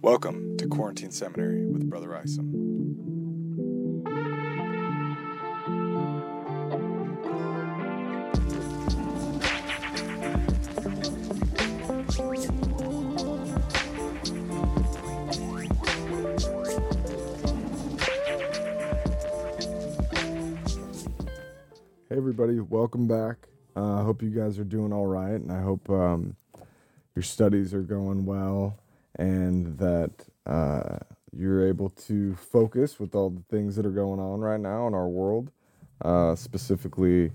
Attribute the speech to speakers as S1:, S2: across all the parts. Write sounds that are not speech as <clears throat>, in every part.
S1: Welcome to Quarantine Seminary with Brother Isom. Hey everybody, welcome back. Uh, I hope you guys are doing all right, and I hope um, your studies are going well, and that uh, you're able to focus with all the things that are going on right now in our world. Uh, specifically,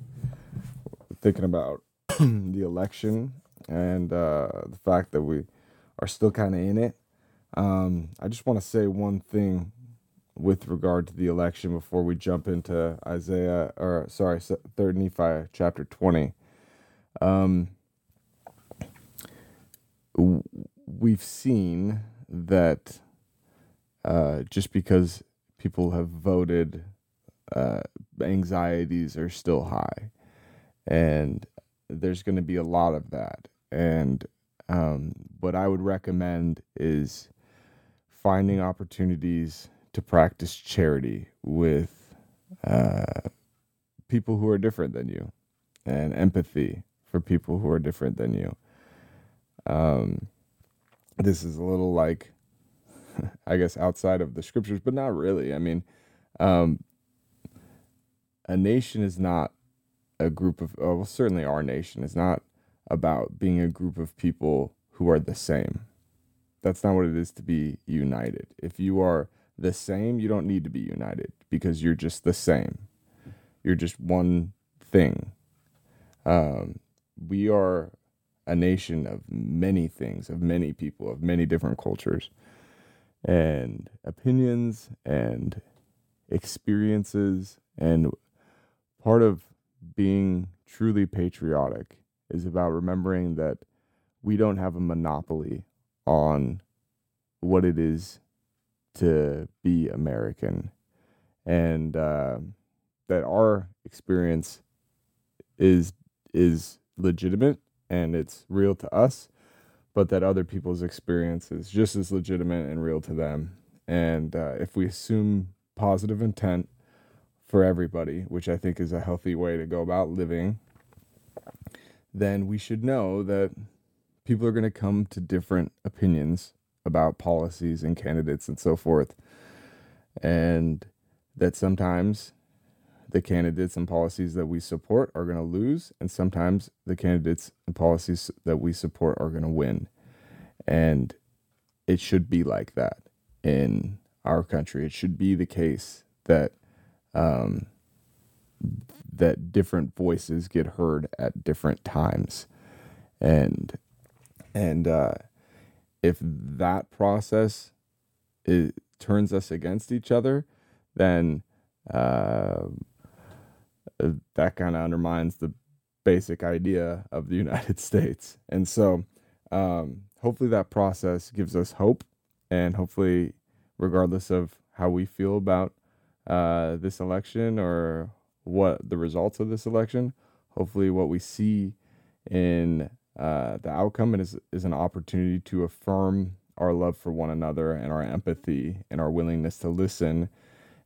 S1: thinking about <clears throat> the election and uh, the fact that we are still kind of in it. Um, I just want to say one thing with regard to the election before we jump into Isaiah or sorry, Third Nephi chapter twenty. Um, we've seen that uh, just because people have voted, uh, anxieties are still high, and there's going to be a lot of that. And um, what I would recommend is finding opportunities to practice charity with uh, people who are different than you and empathy for people who are different than you. Um, this is a little like, <laughs> I guess, outside of the scriptures, but not really. I mean, um, a nation is not a group of, oh, well, certainly our nation is not about being a group of people who are the same. That's not what it is to be united. If you are the same, you don't need to be united because you're just the same. You're just one thing. Um, we are a nation of many things, of many people, of many different cultures and opinions and experiences. And part of being truly patriotic is about remembering that we don't have a monopoly on what it is to be American, and uh, that our experience is is legitimate and it's real to us, but that other people's experience is just as legitimate and real to them. And uh, if we assume positive intent for everybody, which I think is a healthy way to go about living, then we should know that people are going to come to different opinions about policies and candidates and so forth. And that sometimes the candidates and policies that we support are going to lose, and sometimes the candidates and policies that we support are going to win. And it should be like that in our country. It should be the case that um, that different voices get heard at different times, and and uh, if that process turns us against each other, then uh, that kind of undermines the basic idea of the <laughs> United States. And so, um, hopefully, that process gives us hope, and hopefully, regardless of how we feel about uh, this election or what the results of this election, hopefully, what we see in uh, the outcome is is an opportunity to affirm our love for one another and our empathy and our willingness to listen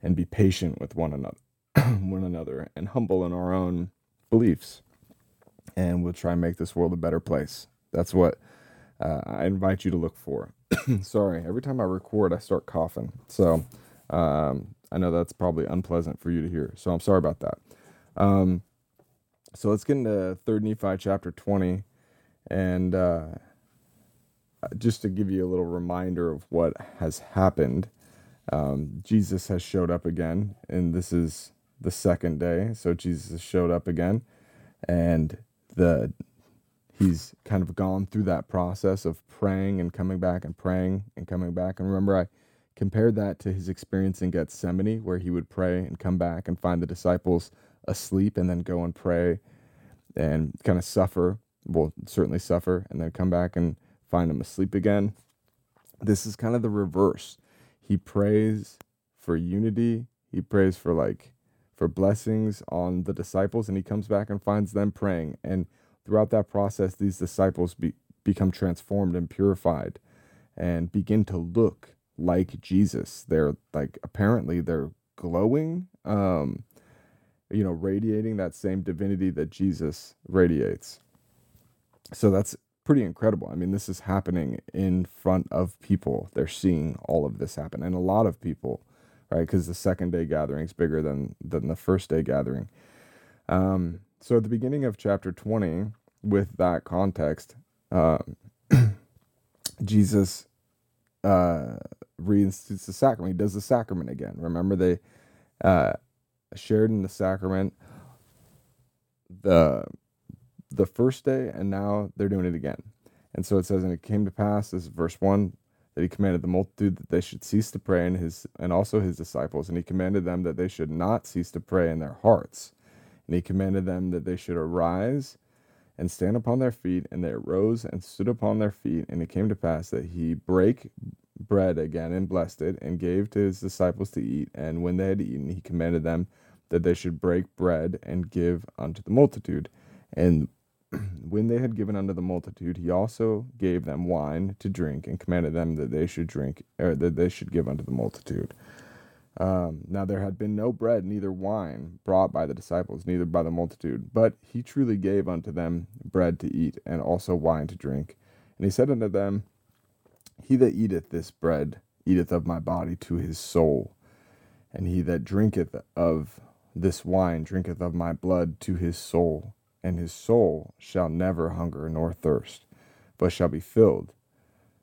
S1: and be patient with one another <clears throat> one another and humble in our own beliefs. And we'll try and make this world a better place. That's what uh, i invite you to look for. <clears throat> Sorry every time i record i start coughing. So um, i know that's probably unpleasant for you to hear. So i'm sorry about that. Um, so let's get into third nephi chapter 20 and uh, just to give you a little reminder of what has happened, um, Jesus has showed up again, and this is the second day. So Jesus showed up again, and the he's kind of gone through that process of praying and coming back and praying and coming back. And remember, I compared that to his experience in Gethsemane, where he would pray and come back and find the disciples asleep, and then go and pray and kind of suffer will certainly suffer and then come back and find them asleep again. This is kind of the reverse. He prays for unity, he prays for like for blessings on the disciples and he comes back and finds them praying and throughout that process these disciples be, become transformed and purified and begin to look like Jesus. They're like apparently they're glowing, um, you know, radiating that same divinity that Jesus radiates. So that's pretty incredible. I mean, this is happening in front of people. They're seeing all of this happen, and a lot of people, right? Because the second day gathering is bigger than than the first day gathering. Um, so at the beginning of chapter twenty, with that context, uh, <clears throat> Jesus uh, reinstitutes the sacrament. He does the sacrament again. Remember, they uh, shared in the sacrament the the first day, and now they're doing it again. And so it says, and it came to pass, this is verse one, that he commanded the multitude that they should cease to pray, and his and also his disciples, and he commanded them that they should not cease to pray in their hearts, and he commanded them that they should arise and stand upon their feet, and they arose and stood upon their feet, and it came to pass that he brake bread again and blessed it, and gave to his disciples to eat, and when they had eaten, he commanded them that they should break bread and give unto the multitude, and <clears throat> when they had given unto the multitude, he also gave them wine to drink, and commanded them that they should drink, or that they should give unto the multitude. Um, now there had been no bread, neither wine brought by the disciples, neither by the multitude, but he truly gave unto them bread to eat, and also wine to drink. And he said unto them, He that eateth this bread eateth of my body to his soul, and he that drinketh of this wine drinketh of my blood to his soul and his soul shall never hunger nor thirst, but shall be filled.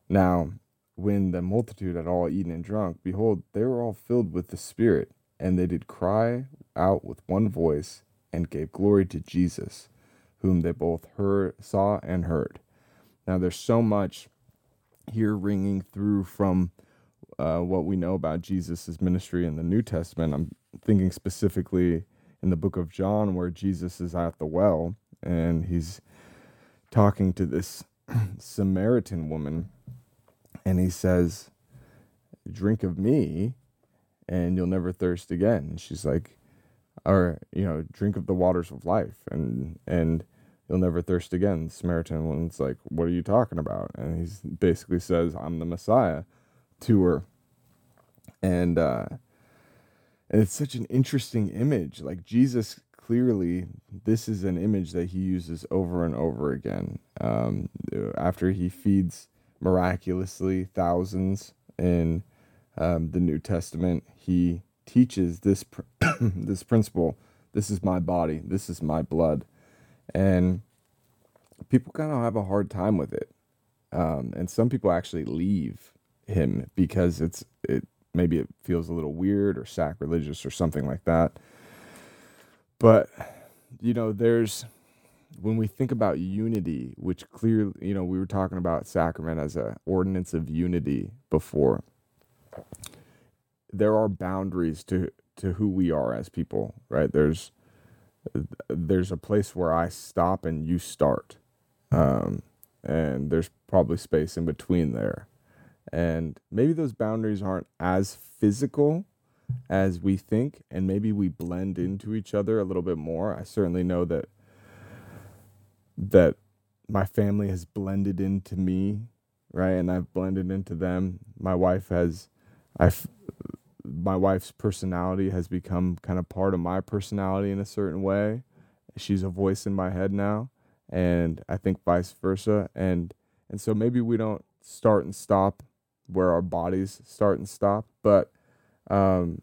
S1: Now, when the multitude had all eaten and drunk, behold, they were all filled with the Spirit, and they did cry out with one voice, and gave glory to Jesus, whom they both heard, saw, and heard. Now, there's so much here ringing through from uh, what we know about Jesus' ministry in the New Testament. I'm thinking specifically in the book of John where Jesus is at the well and he's talking to this <clears throat> Samaritan woman and he says, Drink of me and you'll never thirst again. And she's like, or, you know, drink of the waters of life and, and, you'll never thirst again. The Samaritan woman's like, What are you talking about? And he basically says, I'm the Messiah to her. And uh and it's such an interesting image. Like Jesus clearly, this is an image that he uses over and over again. Um, after he feeds miraculously thousands in um, the New Testament, he teaches this pr- <coughs> this principle. This is my body. This is my blood, and people kind of have a hard time with it. Um, and some people actually leave him because it's it maybe it feels a little weird or sacrilegious or something like that. But you know, there's when we think about unity, which clearly, you know, we were talking about sacrament as a ordinance of unity before. There are boundaries to to who we are as people, right? There's there's a place where I stop and you start, um, and there's probably space in between there and maybe those boundaries aren't as physical as we think and maybe we blend into each other a little bit more. I certainly know that that my family has blended into me right? And i've blended into them. My wife has i've my wife's personality has become kind of part of my personality in a certain way. She's a voice in my head now and i think vice versa. And and so maybe we don't start and stop where our bodies start and stop but um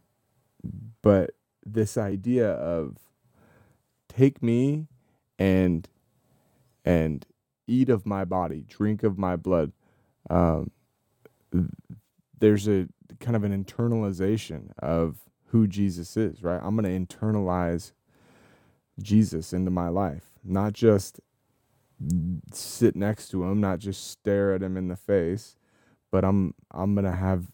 S1: but this idea of take me and and eat of my body drink of my blood um there's a kind of an internalization of who Jesus is right? I'm going to internalize Jesus into my life not just sit next to him not just stare at him in the face but I'm I'm gonna have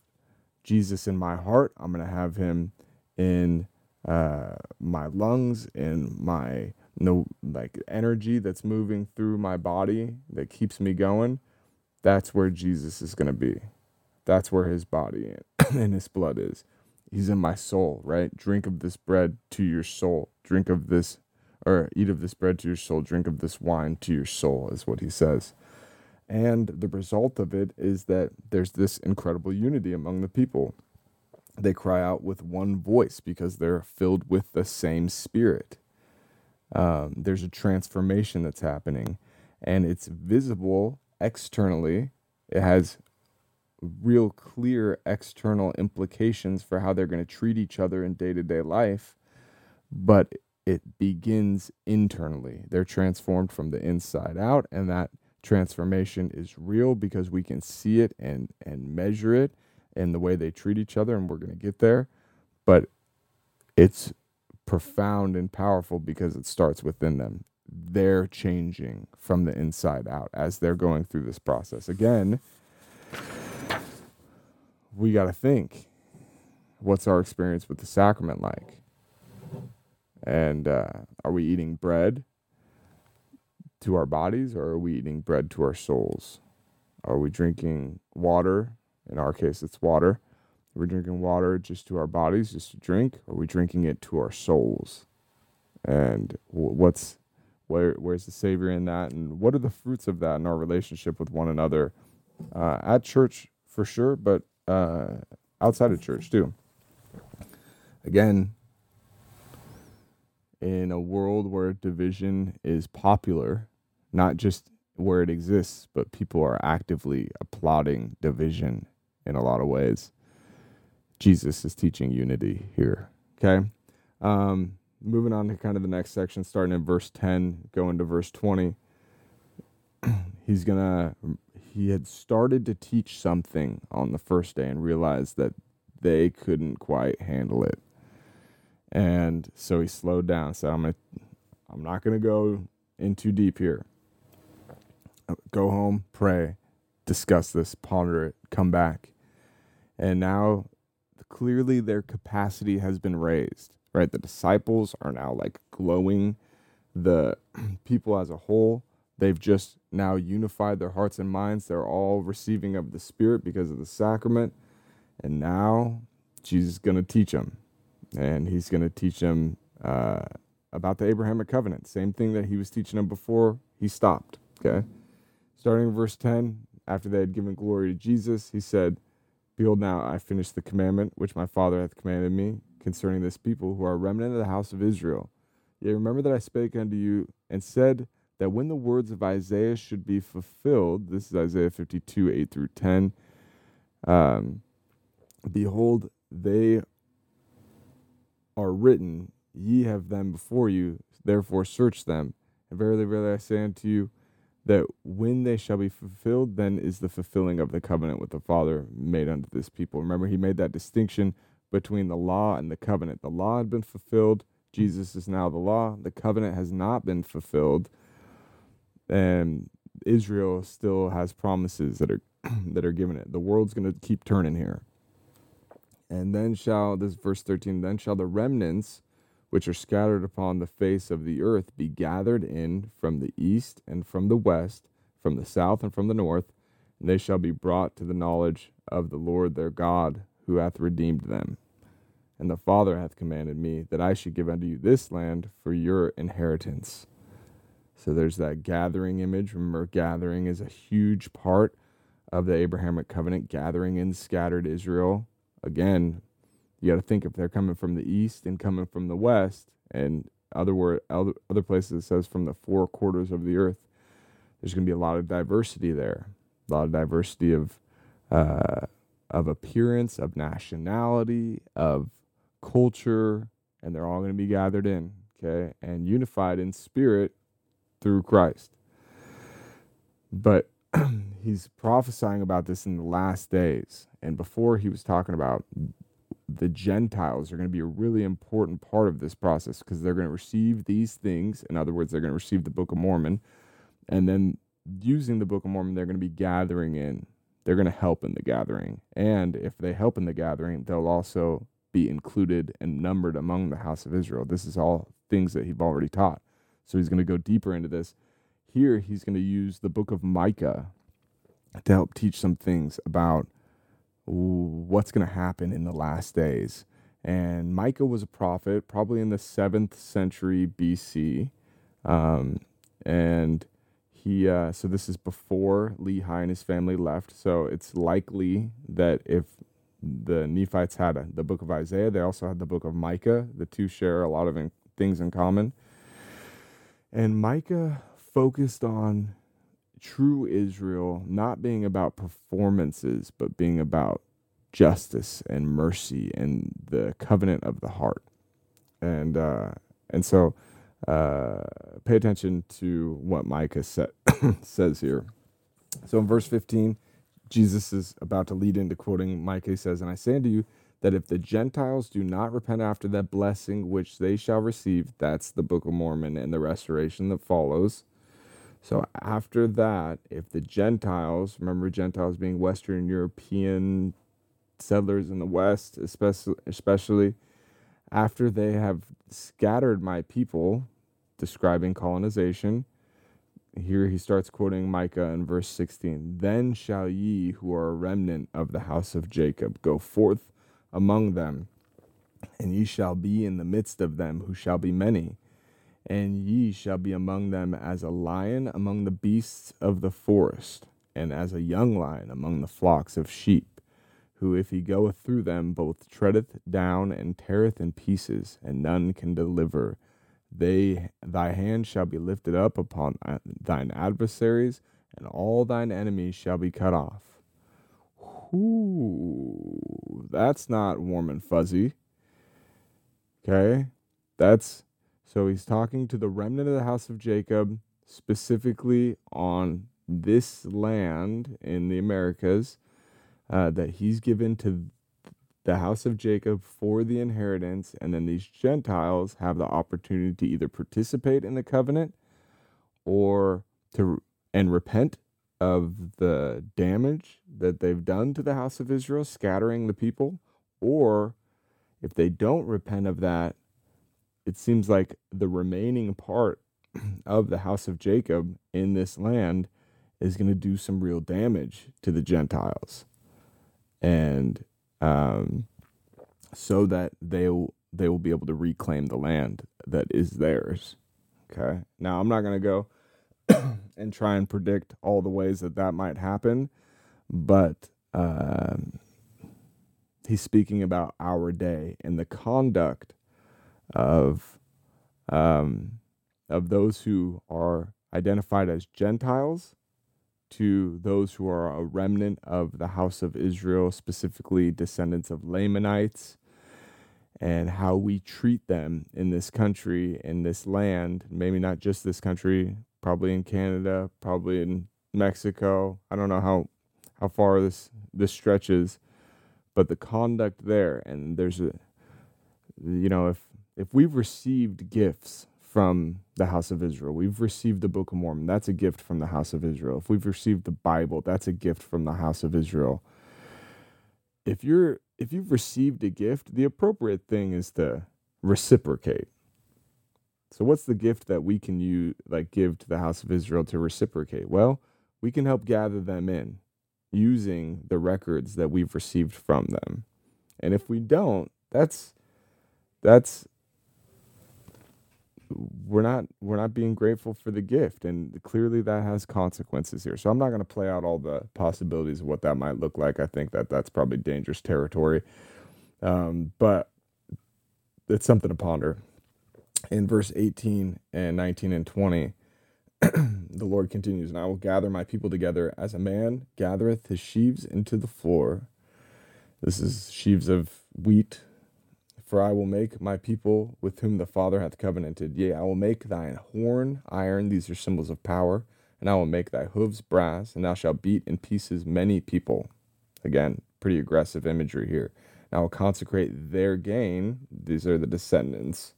S1: Jesus in my heart. I'm gonna have Him in uh, my lungs, in my no like energy that's moving through my body that keeps me going. That's where Jesus is gonna be. That's where His body and <clears throat> His blood is. He's in my soul, right? Drink of this bread to your soul. Drink of this, or eat of this bread to your soul. Drink of this wine to your soul, is what He says. And the result of it is that there's this incredible unity among the people. They cry out with one voice because they're filled with the same spirit. Um, there's a transformation that's happening, and it's visible externally. It has real clear external implications for how they're going to treat each other in day to day life, but it begins internally. They're transformed from the inside out, and that transformation is real because we can see it and and measure it and the way they treat each other, and we're going to get there. But it's profound and powerful because it starts within them. They're changing from the inside out as they're going through this process. Again, we got to think what's our experience with the sacrament like? And uh, are we eating bread to our bodies or are we eating bread to our souls? Are we drinking water? In our case, it's water. We're we drinking water just to our bodies, just to drink? Or are we drinking it to our souls? And what's where where's the Savior in that? And what are the fruits of that in our relationship with one another uh, at church for sure, but uh, outside of church too. Again, in a world where division is popular, not just where it exists, but people are actively applauding division in a lot of ways. Jesus is teaching unity here. Okay. Um, moving on to kind of the next section, starting in verse 10, going to verse 20. <clears throat> He's going to he had started to teach something on the first day and realized that they couldn't quite handle it. And so he slowed down, said, I'm gonna I'm not gonna go in too deep here. Go home, pray, discuss this, ponder it, come back. And now clearly their capacity has been raised. Right? The disciples are now like glowing. The <clears throat> people as a whole They've just now unified their hearts and minds. They're all receiving of the Spirit because of the sacrament. And now Jesus is going to teach them. And he's going to teach them uh, about the Abrahamic covenant. Same thing that he was teaching them before he stopped. Okay. Starting in verse 10, after they had given glory to Jesus, he said, Behold, now I finish the commandment which my Father hath commanded me concerning this people who are remnant of the house of Israel. Yea, remember that I spake unto you and said, that when the words of Isaiah should be fulfilled, this is Isaiah 52, 8 through 10. Um, Behold, they are written, ye have them before you, therefore search them. And verily, verily, I say unto you, that when they shall be fulfilled, then is the fulfilling of the covenant with the Father made unto this people. Remember, he made that distinction between the law and the covenant. The law had been fulfilled. Jesus is now the law. The covenant has not been fulfilled and Israel still has promises that are <clears throat> that are given it. The world's going to keep turning here. And then shall this verse 13 then shall the remnants which are scattered upon the face of the earth be gathered in from the east and from the west, from the south and from the north, and they shall be brought to the knowledge of the Lord their God, who hath redeemed them. And the Father hath commanded me that I should give unto you this land for your inheritance. So there's that gathering image. Remember, gathering is a huge part of the Abrahamic covenant, gathering in scattered Israel. Again, you got to think if they're coming from the east and coming from the west, and other word, other, other places it says from the four quarters of the earth, there's going to be a lot of diversity there, a lot of diversity of uh, of appearance, of nationality, of culture, and they're all going to be gathered in, okay, and unified in spirit through Christ. But <clears throat> he's prophesying about this in the last days. And before he was talking about the Gentiles are going to be a really important part of this process because they're going to receive these things. In other words, they're going to receive the Book of Mormon. And then using the Book of Mormon, they're going to be gathering in. They're going to help in the gathering. And if they help in the gathering, they'll also be included and numbered among the house of Israel. This is all things that he's already taught. So he's going to go deeper into this. Here, he's going to use the book of Micah to help teach some things about what's going to happen in the last days. And Micah was a prophet, probably in the seventh century BC. Um, and he uh, so this is before Lehi and his family left. So it's likely that if the Nephites had a, the book of Isaiah, they also had the book of Micah. The two share a lot of in, things in common. And Micah focused on true Israel not being about performances, but being about justice and mercy and the covenant of the heart. And uh, and so uh, pay attention to what Micah sa- <coughs> says here. So in verse 15, Jesus is about to lead into quoting Micah. He says, And I say unto you that if the Gentiles do not repent after that blessing which they shall receive, that's the Book of Mormon and the restoration that follows. So after that, if the Gentiles, remember Gentiles being Western European settlers in the West, especially, especially after they have scattered my people, describing colonization. Here he starts quoting Micah in verse 16 Then shall ye, who are a remnant of the house of Jacob, go forth among them, and ye shall be in the midst of them, who shall be many. And ye shall be among them as a lion among the beasts of the forest, and as a young lion among the flocks of sheep who, if he goeth through them, both treadeth down and teareth in pieces, and none can deliver. They, thy hand shall be lifted up upon uh, thine adversaries, and all thine enemies shall be cut off. Ooh, that's not warm and fuzzy. Okay, that's so he's talking to the remnant of the house of Jacob, specifically on this land in the Americas uh, that he's given to the house of Jacob for the inheritance, and then these Gentiles have the opportunity to either participate in the covenant or to and repent of the damage that they've done to the house of Israel, scattering the people, or if they don't repent of that, it seems like the remaining part <clears throat> of the house of Jacob in this land is going to do some real damage to the Gentiles and um, so that they'll they will be able to reclaim the land that is theirs. Okay. Now I'm not going to go <clears throat> and try and predict all the ways that that might happen, but um, he's speaking about our day and the conduct of um, of those who are identified as Gentiles to those who are a remnant of the house of Israel, specifically descendants of Lamanites, and how we treat them in this country, in this land, maybe not just this country, probably in Canada, probably in Mexico. I don't know how how far this this stretches, but the conduct there and there's a you know, if if we've received gifts from the house of Israel. We've received the Book of Mormon. That's a gift from the house of Israel. If we've received the Bible, that's a gift from the house of Israel. If you're if you've received a gift, the appropriate thing is to reciprocate. So what's the gift that we can use like give to the house of Israel to reciprocate? Well, we can help gather them in using the records that we've received from them. And if we don't, that's that's we're not we're not being grateful for the gift and clearly that has consequences here. So i'm not going to play out all the possibilities of what that might look like. I think that that's probably dangerous territory. Um, but it's something to ponder. In verse 18 and 19 and 20 <clears throat> the lord continues and i will gather my people together as a man gathereth his sheaves into the floor. This is sheaves of wheat for I will make my people with whom the Father hath covenanted. Yea, I will make thine horn iron, these are symbols of power, and I will make thy hooves brass, and thou shalt beat in pieces many people. Again, pretty aggressive imagery here. And I will consecrate their gain, these are the descendants.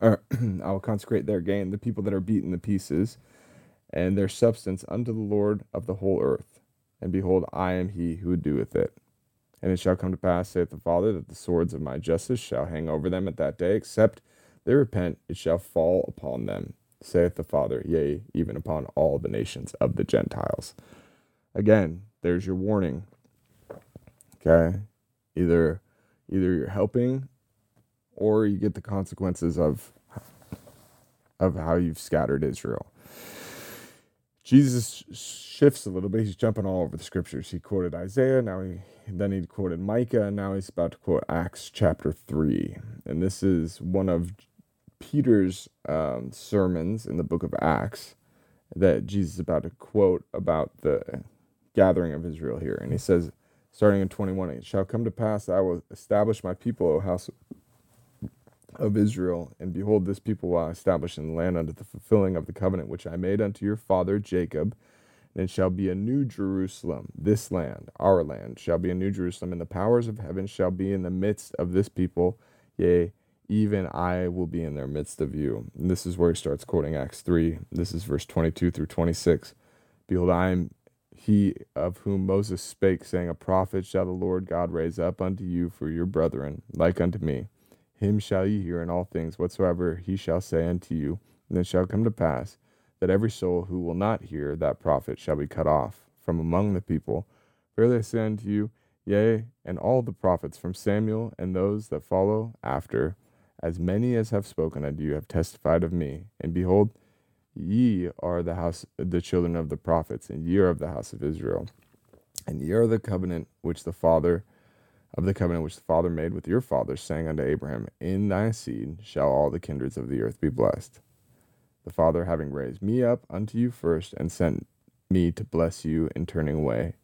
S1: Or, <clears throat> I will consecrate their gain, the people that are beaten to pieces, and their substance unto the Lord of the whole earth. And behold, I am he who doeth it. And it shall come to pass, saith the Father, that the swords of my justice shall hang over them at that day, except they repent, it shall fall upon them, saith the Father, yea, even upon all the nations of the Gentiles. Again, there's your warning. Okay? Either either you're helping or you get the consequences of of how you've scattered Israel. Jesus shifts a little bit. He's jumping all over the scriptures. He quoted Isaiah, now he then he quoted Micah, and now he's about to quote Acts chapter three. And this is one of Peter's um, sermons in the book of Acts that Jesus is about to quote about the gathering of Israel here. And he says, starting in 21, it shall come to pass I will establish my people, O house of Israel, and behold, this people will I establish in the land unto the fulfilling of the covenant which I made unto your father Jacob. And it shall be a new Jerusalem, this land, our land, shall be a new Jerusalem, and the powers of heaven shall be in the midst of this people. Yea, even I will be in their midst of you. And this is where he starts quoting Acts 3. This is verse 22 through 26. Behold, I am he of whom Moses spake, saying, A prophet shall the Lord God raise up unto you for your brethren, like unto me. Him shall ye hear in all things whatsoever he shall say unto you. And it shall come to pass that every soul who will not hear that prophet shall be cut off from among the people. Verily I say unto you, yea, and all the prophets from Samuel and those that follow after as many as have spoken unto you have testified of me. And behold, ye are the house, the children of the prophets, and ye are of the house of Israel. And ye are the covenant which the Father, of the covenant which the Father made with your fathers, saying unto Abraham, In thy seed shall all the kindreds of the earth be blessed. The Father having raised me up unto you first, and sent me to bless you in turning away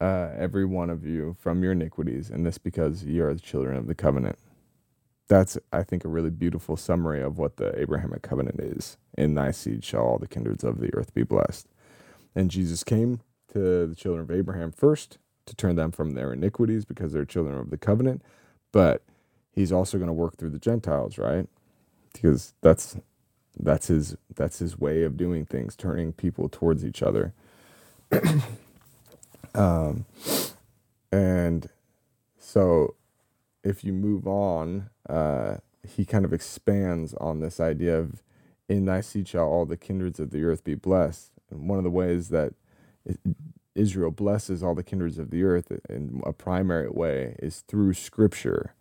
S1: uh, every one of you from your iniquities, and this because ye are the children of the covenant that's I think a really beautiful summary of what the Abrahamic covenant is. In thy seed shall all the kindreds of the earth be blessed. And Jesus came to the children of Abraham first to turn them from their iniquities because they're children of the covenant, but he's also going to work through the Gentiles, right? Because that's that's his that's his way of doing things, turning people towards each other. <clears throat> um, and so if you move on, uh, he kind of expands on this idea of in thy seed shall all the kindreds of the earth be blessed. And one of the ways that Israel blesses all the kindreds of the earth in a primary way is through scripture.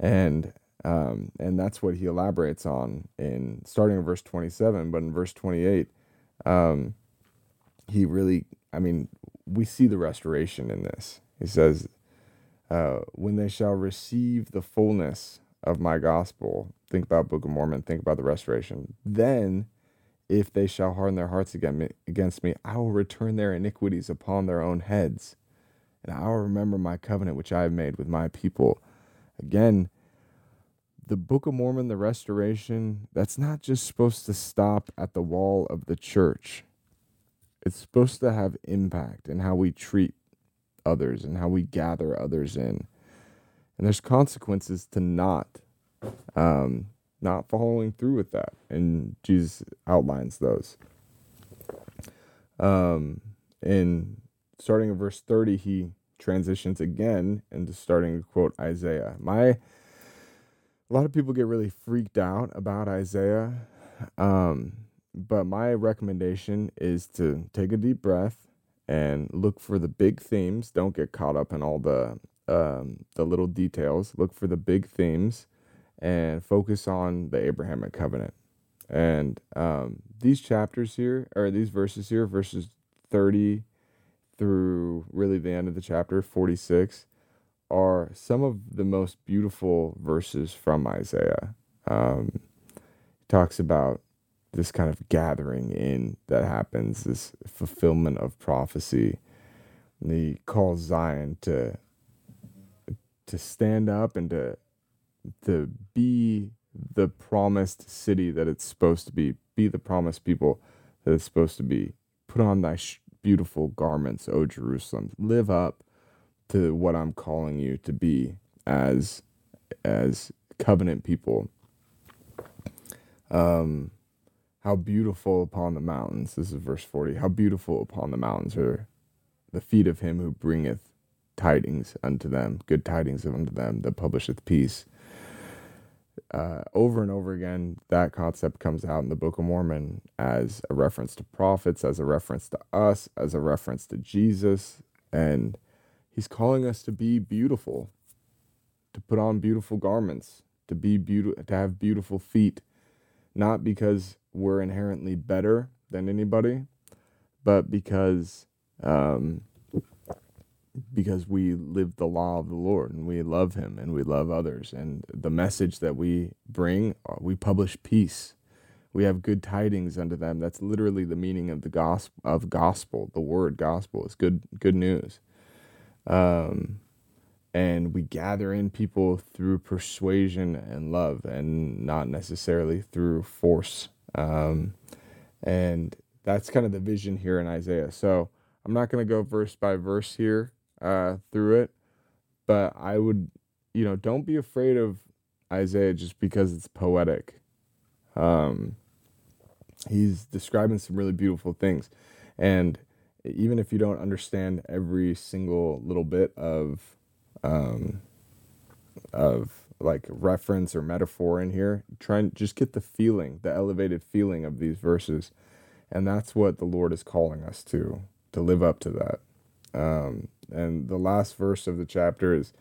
S1: And um, and that's what he elaborates on in starting in verse 27, but in verse 28, um, he really, I mean, we see the restoration in this. He says, uh, when they shall receive the fullness of my gospel, think about Book of Mormon, think about the restoration. Then, if they shall harden their hearts against me, I will return their iniquities upon their own heads, and I will remember my covenant which I have made with my people. Again, the Book of Mormon, the restoration, that's not just supposed to stop at the wall of the church. It's supposed to have impact in how we treat others and how we gather others in. And there's consequences to not um, not following through with that, and Jesus outlines those. Um, in starting in verse 30, he transitions again into starting to quote Isaiah. My a lot of people get really freaked out about Isaiah. Um, but my recommendation is to take a deep breath and look for the big themes. Don't get caught up in all the um, the little details. Look for the big themes and focus on the Abrahamic covenant. And um, these chapters here, or these verses here, verses 30 through really the end of the chapter, 46, are some of the most beautiful verses from Isaiah. Um, talks about this kind of gathering in that happens, this fulfillment of prophecy. And he calls Zion to to stand up and to to be the promised city that it's supposed to be, be the promised people that it's supposed to be. Put on thy sh- beautiful garments, O Jerusalem. Live up to what I'm calling you to be as as covenant people. Um, how beautiful upon the mountains, this is verse 40, how beautiful upon the mountains are the feet of him who bringeth tidings unto them, good tidings unto them that publisheth peace. Uh, over and over again, that concept comes out in the Book of Mormon as a reference to prophets, as a reference to us, as a reference to Jesus. And he's calling us to be beautiful, to put on beautiful garments, to be beautiful, to have beautiful feet, not because we're inherently better than anybody, but because um, because we live the law of the Lord and we love Him and we love others. And the message that we bring, uh, we publish peace. We have good tidings unto them. That's literally the meaning of the gospel of gospel. The word gospel is good good news. Um, and we gather in people through persuasion and love, and not necessarily through force. Um, and that's kind of the vision here in Isaiah. So I'm not going to go verse by verse here uh, through it, but I would, you know, don't be afraid of Isaiah just because it's poetic. Um, he's describing some really beautiful things, and even if you don't understand every single little bit of um, of like reference or metaphor in here, try and just get the feeling, the elevated feeling of these verses, and that's what the Lord is calling us to to live up to that. Um, and the last verse of the chapter is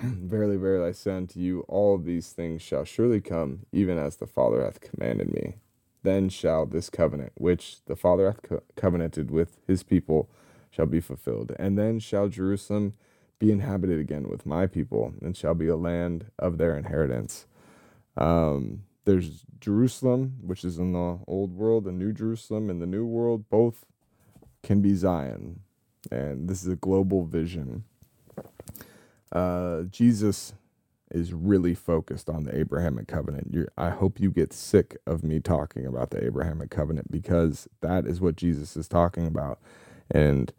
S1: <clears throat> Verily, verily, I say unto you, all these things shall surely come, even as the Father hath commanded me. Then shall this covenant, which the Father hath co- covenanted with his people, shall be fulfilled. And then shall Jerusalem be inhabited again with my people, and shall be a land of their inheritance. Um, there's Jerusalem, which is in the old world, and New Jerusalem in the new world. Both can be Zion and this is a global vision. Uh, Jesus is really focused on the Abrahamic covenant. You're, I hope you get sick of me talking about the Abrahamic covenant because that is what Jesus is talking about. And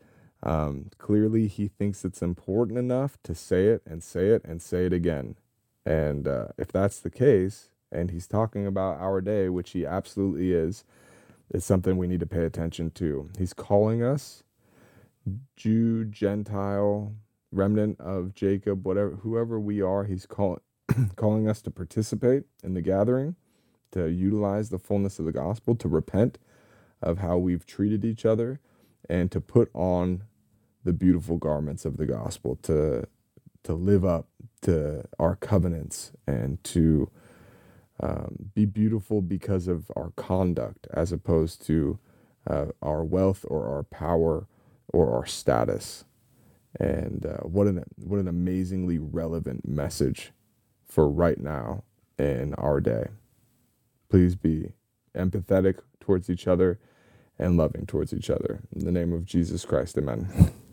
S1: um, clearly, he thinks it's important enough to say it and say it and say it again. And uh, if that's the case, and he's talking about our day, which he absolutely is, it's something we need to pay attention to. He's calling us Jew, Gentile, remnant of Jacob, whatever, whoever we are, he's calling <clears throat> calling us to participate in the gathering, to utilize the fullness of the gospel, to repent of how we've treated each other, and to put on the beautiful garments of the gospel, to to live up to our covenants and to um, be beautiful because of our conduct as opposed to uh, our wealth or our power or our status. And uh, what an what an amazingly relevant message for right now in our day. Please be empathetic towards each other and loving towards each other. In the name of Jesus Christ, amen. <laughs>